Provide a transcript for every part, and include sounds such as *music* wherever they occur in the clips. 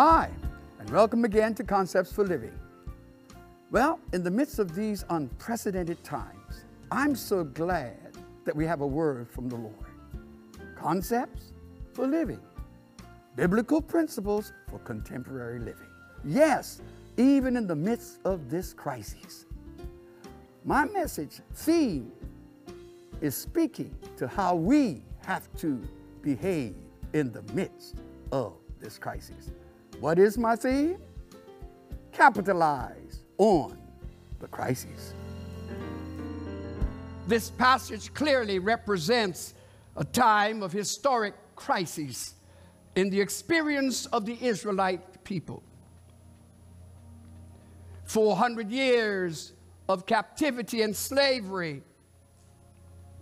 Hi, and welcome again to Concepts for Living. Well, in the midst of these unprecedented times, I'm so glad that we have a word from the Lord. Concepts for living, biblical principles for contemporary living. Yes, even in the midst of this crisis. My message theme is speaking to how we have to behave in the midst of this crisis. What is my theme? Capitalize on the crisis. This passage clearly represents a time of historic crises in the experience of the Israelite people. 400 years of captivity and slavery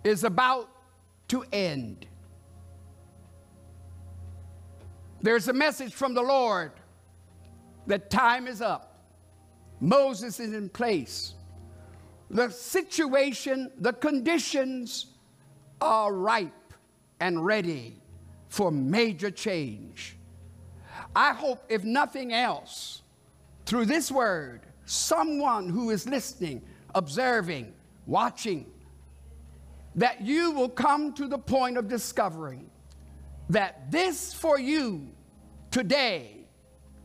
is about to end. There's a message from the Lord that time is up. Moses is in place. The situation, the conditions are ripe and ready for major change. I hope, if nothing else, through this word, someone who is listening, observing, watching, that you will come to the point of discovering that this for you today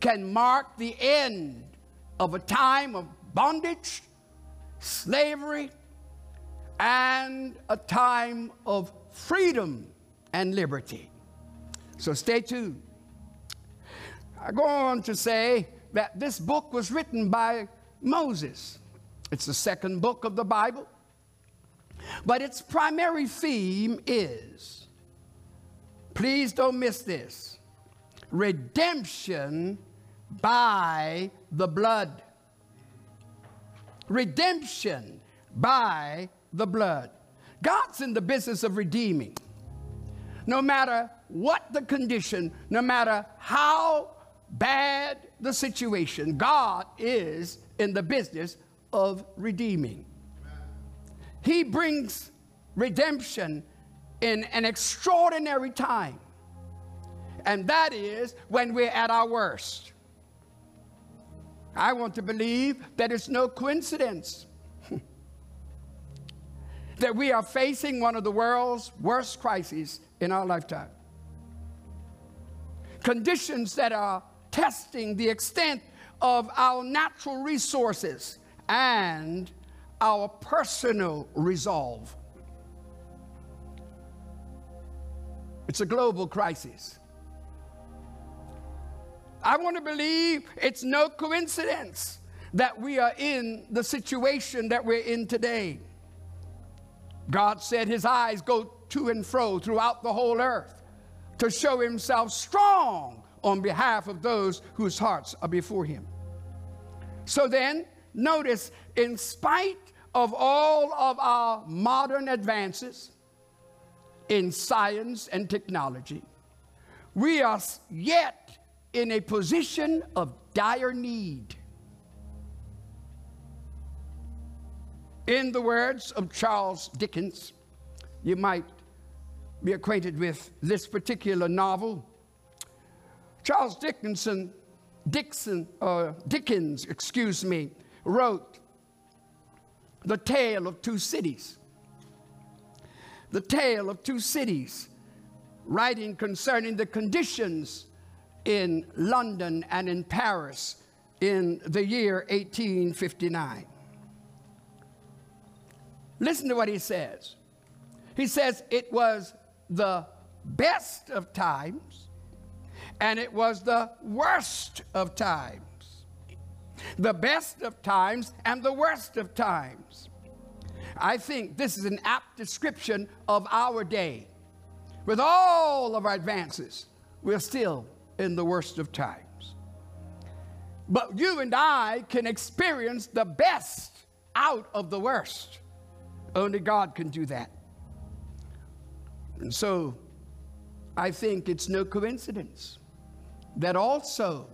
can mark the end of a time of bondage, slavery, and a time of freedom and liberty. So stay tuned. I go on to say that this book was written by Moses. It's the second book of the Bible. But its primary theme is please don't miss this redemption by the blood. Redemption by the blood. God's in the business of redeeming. No matter what the condition, no matter how bad the situation, God is in the business of redeeming. He brings redemption in an extraordinary time, and that is when we're at our worst. I want to believe that it's no coincidence *laughs* that we are facing one of the world's worst crises in our lifetime. Conditions that are testing the extent of our natural resources and our personal resolve. It's a global crisis. I want to believe it's no coincidence that we are in the situation that we're in today. God said his eyes go to and fro throughout the whole earth to show himself strong on behalf of those whose hearts are before him. So then, notice, in spite of all of our modern advances in science and technology, we are yet in a position of dire need. In the words of Charles Dickens, you might be acquainted with this particular novel. Charles Dickinson, Dixon, uh, Dickens, excuse me, wrote The Tale of Two Cities. The Tale of Two Cities, writing concerning the conditions in London and in Paris in the year 1859. Listen to what he says. He says, It was the best of times and it was the worst of times. The best of times and the worst of times. I think this is an apt description of our day. With all of our advances, we're still in the worst of times. But you and I can experience the best out of the worst. Only God can do that. And so I think it's no coincidence that also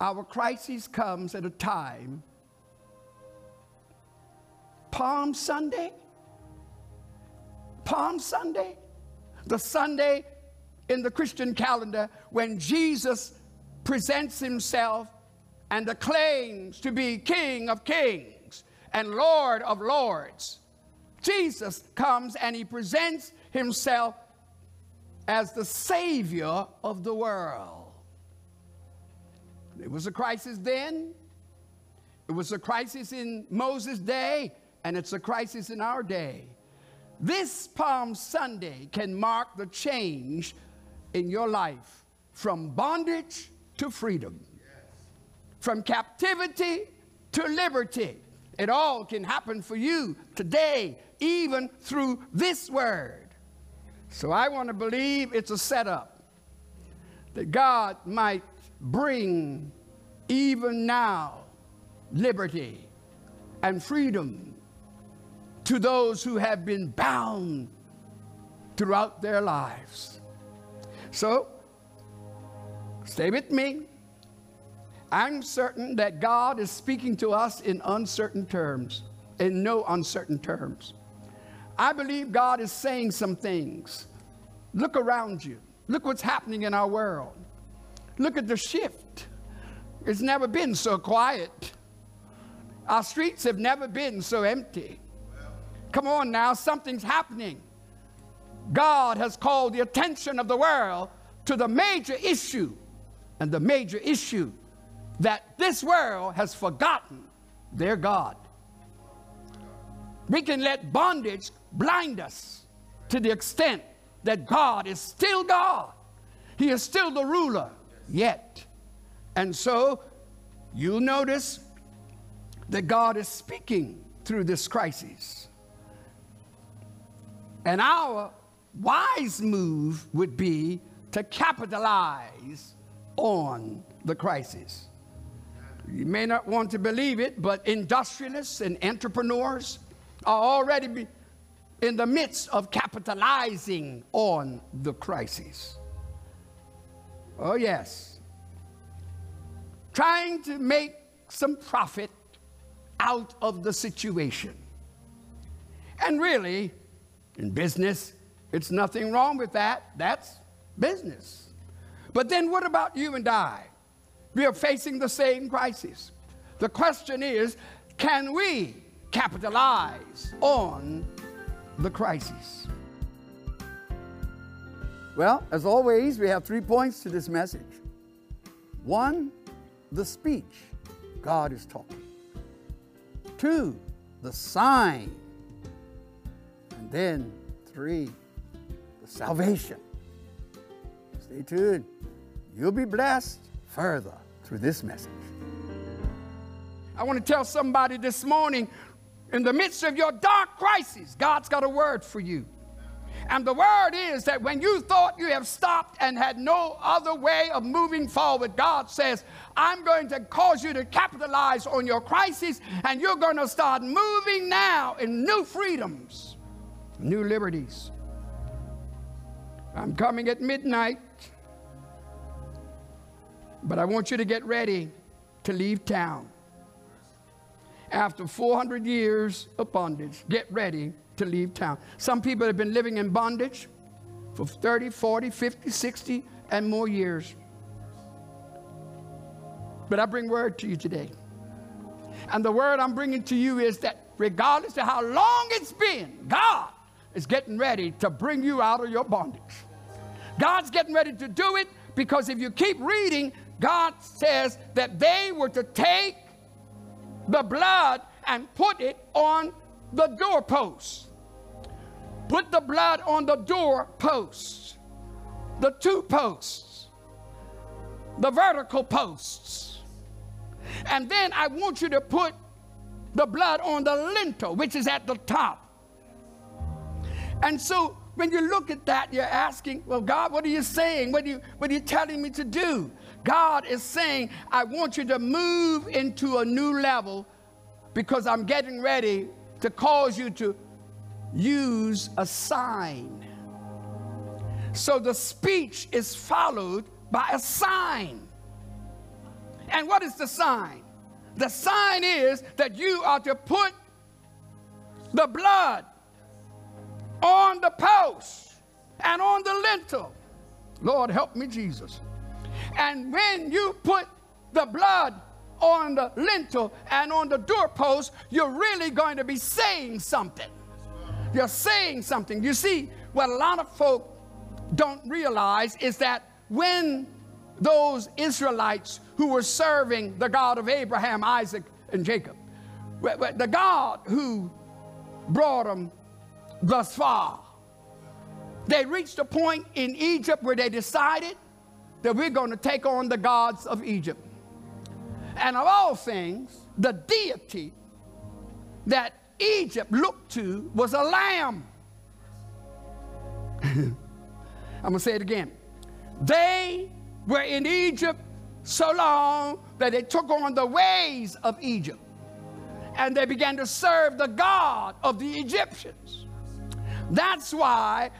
our crisis comes at a time, Palm Sunday, Palm Sunday, the Sunday in the Christian calendar when Jesus presents himself and claims to be King of kings and Lord of lords. Jesus comes and he presents himself as the Savior of the world. It was a crisis then, it was a crisis in Moses' day, and it's a crisis in our day. This Palm Sunday can mark the change in your life from bondage to freedom, from captivity to liberty. It all can happen for you today, even through this word. So I want to believe it's a setup that God might bring even now liberty and freedom to those who have been bound throughout their lives. So, stay with me. I'm certain that God is speaking to us in uncertain terms, in no uncertain terms. I believe God is saying some things. Look around you. Look what's happening in our world. Look at the shift. It's never been so quiet. Our streets have never been so empty. Come on now, something's happening. God has called the attention of the world to the major issue, and the major issue that this world has forgotten their God. We can let bondage blind us to the extent that God is still God. He is still the ruler yet. And so you'll notice that God is speaking through this crisis. And our wise move would be to capitalize on the crisis. You may not want to believe it, but industrialists and entrepreneurs are already in the midst of capitalizing on the crisis. Oh, yes. Trying to make some profit out of the situation. And really, in business, it's nothing wrong with that. That's business. But then what about you and I? We are facing the same crisis. The question is can we capitalize on the crisis? Well, as always, we have three points to this message. One, the speech. God is talking. Two, the sign. And then three, the salvation. Stay tuned. You'll be blessed further through this message. I want to tell somebody this morning in the midst of your dark crisis, God's got a word for you. And the word is that when you thought you have stopped and had no other way of moving forward, God says, I'm going to cause you to capitalize on your crisis and you're going to start moving now in new freedoms, new liberties. I'm coming at midnight, but I want you to get ready to leave town. After 400 years of bondage, get ready to leave town. Some people have been living in bondage for 30, 40, 50, 60, and more years. But I bring word to you today. And the word I'm bringing to you is that regardless of how long it's been, God is getting ready to bring you out of your bondage. God's getting ready to do it because if you keep reading, God says that they were to take the blood and put it on the doorposts. Put the blood on the doorposts, the two posts, the vertical posts. And then I want you to put the blood on the lintel, which is at the top. And so when you look at that, you're asking, well, God, what are you saying? What are you, what are you telling me to do? God is saying, I want you to move into a new level because I'm getting ready to cause you to use a sign. So the speech is followed by a sign. And what is the sign? The sign is that you are to put the blood on the post and on the lintel. Lord, help me, Jesus. And when you put the blood on the lintel and on the doorpost, you're really going to be saying something. You're saying something. You see, what a lot of folk don't realize is that when those Israelites who were serving the God of Abraham, Isaac, and Jacob, the God who brought them thus far, they reached a point in Egypt where they decided that we're going to take on the gods of Egypt. And of all things, the deity that Egypt looked to was a lamb. I'm going to say it again. They were in Egypt so long that they took on the ways of Egypt and they began to serve the God of the Egyptians. That's why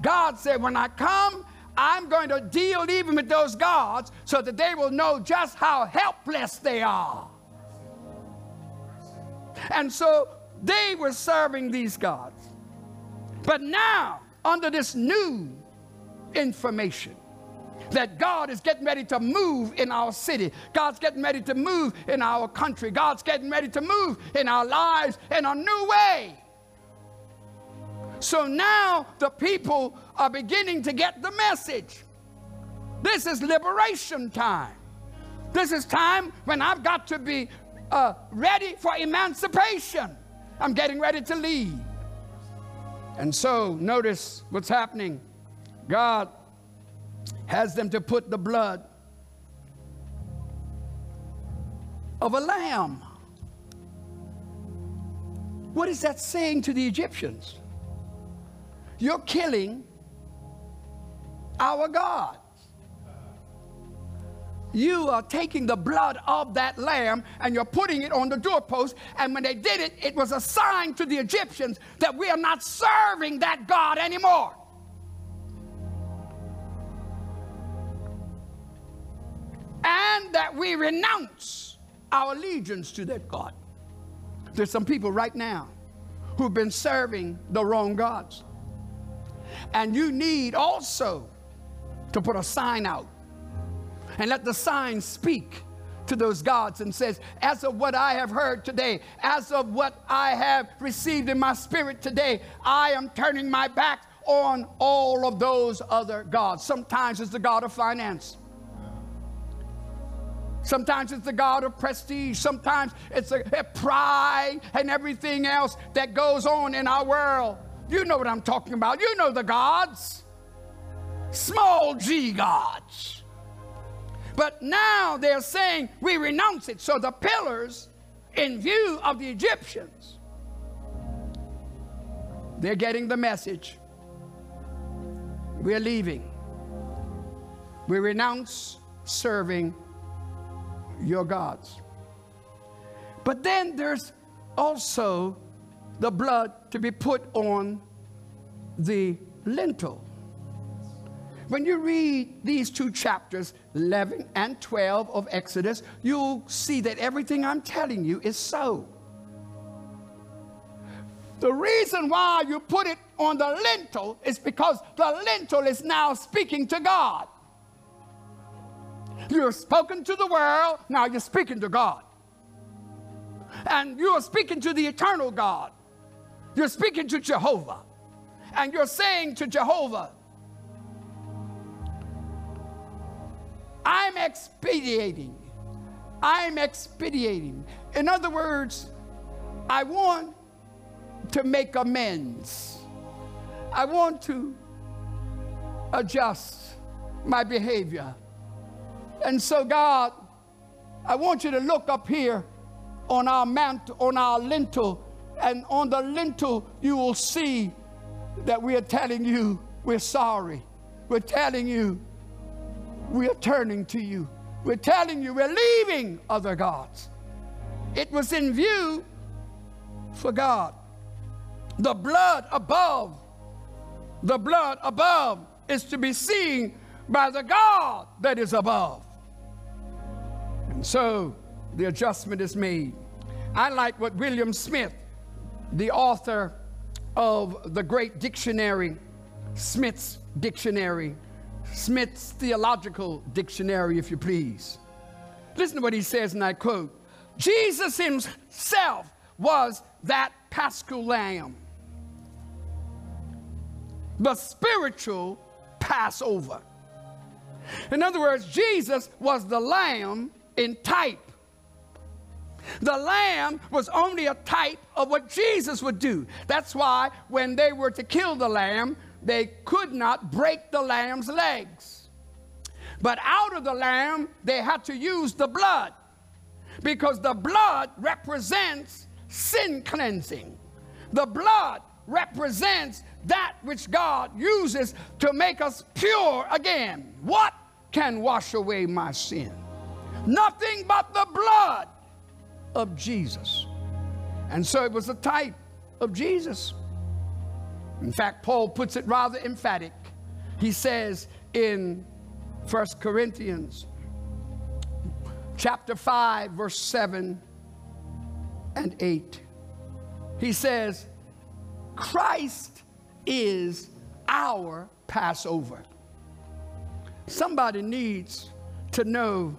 God said, When I come, I'm going to deal even with those gods so that they will know just how helpless they are. And so they were serving these gods. But now, under this new information, that God is getting ready to move in our city. God's getting ready to move in our country. God's getting ready to move in our lives in a new way. So now the people are beginning to get the message. This is liberation time. This is time when I've got to be uh, ready for emancipation. I'm getting ready to leave. And so notice what's happening. God has them to put the blood of a lamb. What is that saying to the Egyptians? You're killing our God. You are taking the blood of that lamb and you're putting it on the doorpost. And when they did it, it was a sign to the Egyptians that we are not serving that God anymore. And that we renounce our allegiance to that God. There's some people right now who've been serving the wrong gods. And you need also to put a sign out and let the sign speak to those gods and says, As of what I have heard today, as of what I have received in my spirit today, I am turning my back on all of those other gods. Sometimes it's the God of finance. Sometimes it's the God of prestige. Sometimes it's a, a pride and everything else that goes on in our world. You know what I'm talking about. You know the gods. Small g gods. But now they're saying we renounce it. So the pillars, in view of the Egyptians, they're getting the message. We're leaving. We renounce serving your gods. But then there's also the blood to be put on the lintel. When you read these two chapters, 11 and 12 of Exodus, you'll see that everything I'm telling you is so. The reason why you put it on the lintel is because the lintel is now speaking to God. You're spoken to the world, now you're speaking to God. And you are speaking to the eternal God. You're speaking to Jehovah. And you're saying to Jehovah, I'm expediating. I'm expediating. In other words, I want to make amends. I want to adjust my behavior. And so, God, I want you to look up here on our mantle, on our lintel, and on the lintel, you will see that we are telling you we're sorry. We're telling you we are turning to you. We're telling you we're leaving other gods. It was in view for God. The blood above, the blood above is to be seen by the God that is above. And so the adjustment is made. I like what William Smith, the author of the great dictionary, Smith's Dictionary, Smith's Theological Dictionary, if you please. Listen to what he says, and I quote Jesus himself was that paschal lamb, the spiritual Passover. In other words, Jesus was the lamb in type. The lamb was only a type of what Jesus would do. That's why when they were to kill the lamb, they could not break the lamb's legs. But out of the lamb, they had to use the blood because the blood represents sin cleansing. The blood represents that which God uses to make us pure again. What can wash away my sin? Nothing but the blood of Jesus. And so it was a type of Jesus. In fact, Paul puts it rather emphatic. He says in 1 Corinthians chapter 5 verse 7 and 8. He says, Christ is our Passover. Somebody needs to know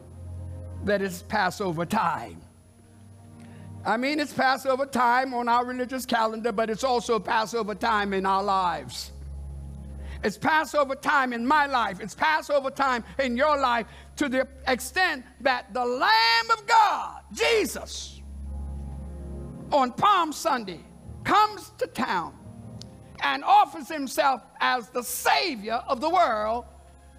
that it's Passover time. I mean, it's Passover time on our religious calendar, but it's also Passover time in our lives. It's Passover time in my life. It's Passover time in your life to the extent that the Lamb of God, Jesus, on Palm Sunday comes to town and offers himself as the Savior of the world,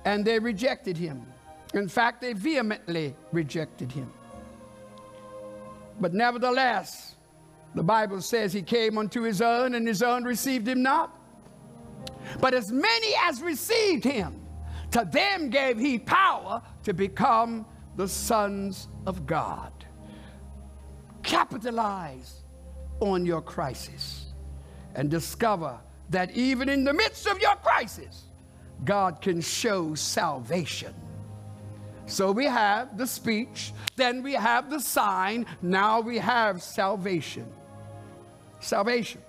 and they rejected him. In fact, they vehemently rejected him. But nevertheless, the Bible says he came unto his own, and his own received him not. But as many as received him, to them gave he power to become the sons of God. Capitalize on your crisis and discover that even in the midst of your crisis, God can show salvation. So we have the speech, then we have the sign, now we have salvation. Salvation.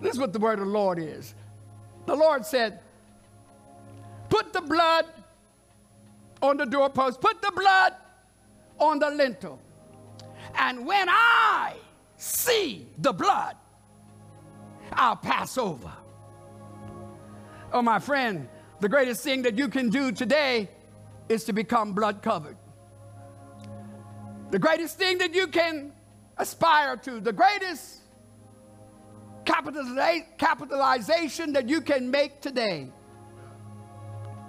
This is what the word of the Lord is. The Lord said, Put the blood on the doorpost, put the blood on the lintel. And when I see the blood, I'll pass over. Oh, my friend, the greatest thing that you can do today is to become blood covered. The greatest thing that you can aspire to, the greatest capitalization that you can make today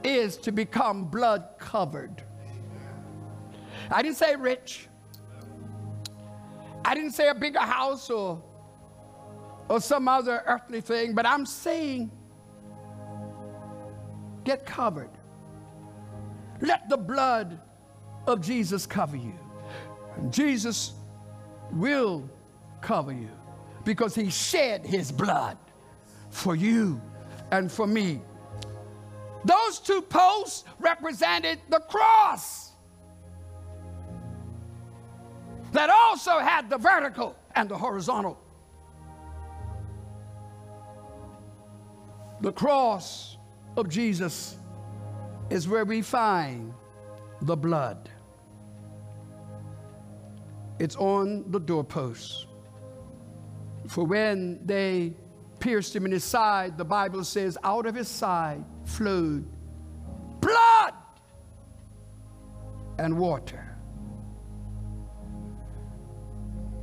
is to become blood covered. I didn't say rich. I didn't say a bigger house or, or some other earthly thing, but I'm saying get covered. Let the blood of Jesus cover you. Jesus will cover you because he shed his blood for you and for me. Those two posts represented the cross that also had the vertical and the horizontal. The cross of Jesus is where we find the blood. It's on the doorpost. For when they pierced him in his side, the Bible says, out of his side flowed blood and water.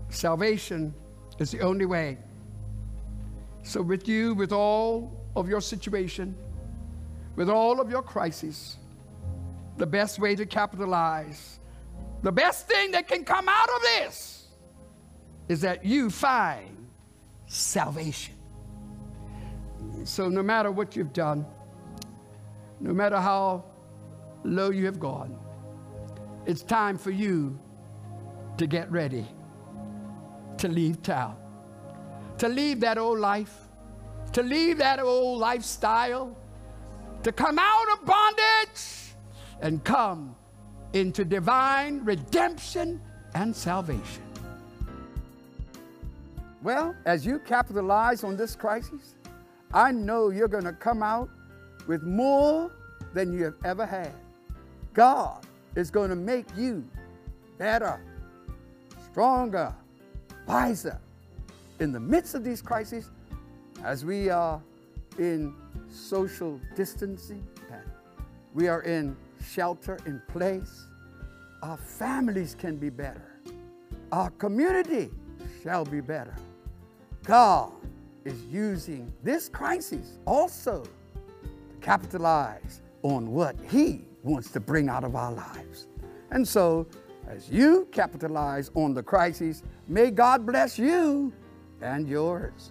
Salvation is the only way. So, with you, with all of your situation, with all of your crises, the best way to capitalize, the best thing that can come out of this is that you find salvation. So, no matter what you've done, no matter how low you have gone, it's time for you to get ready to leave town, to leave that old life, to leave that old lifestyle, to come out of bondage and come into divine redemption and salvation. Well, as you capitalize on this crisis, I know you're going to come out with more than you have ever had. God is going to make you better, stronger, wiser. In the midst of these crises, as we are in social distancing and we are in shelter in place, our families can be better. Our community shall be better. God is using this crisis also to capitalize on what He wants to bring out of our lives. And so, as you capitalize on the crisis, may God bless you and yours.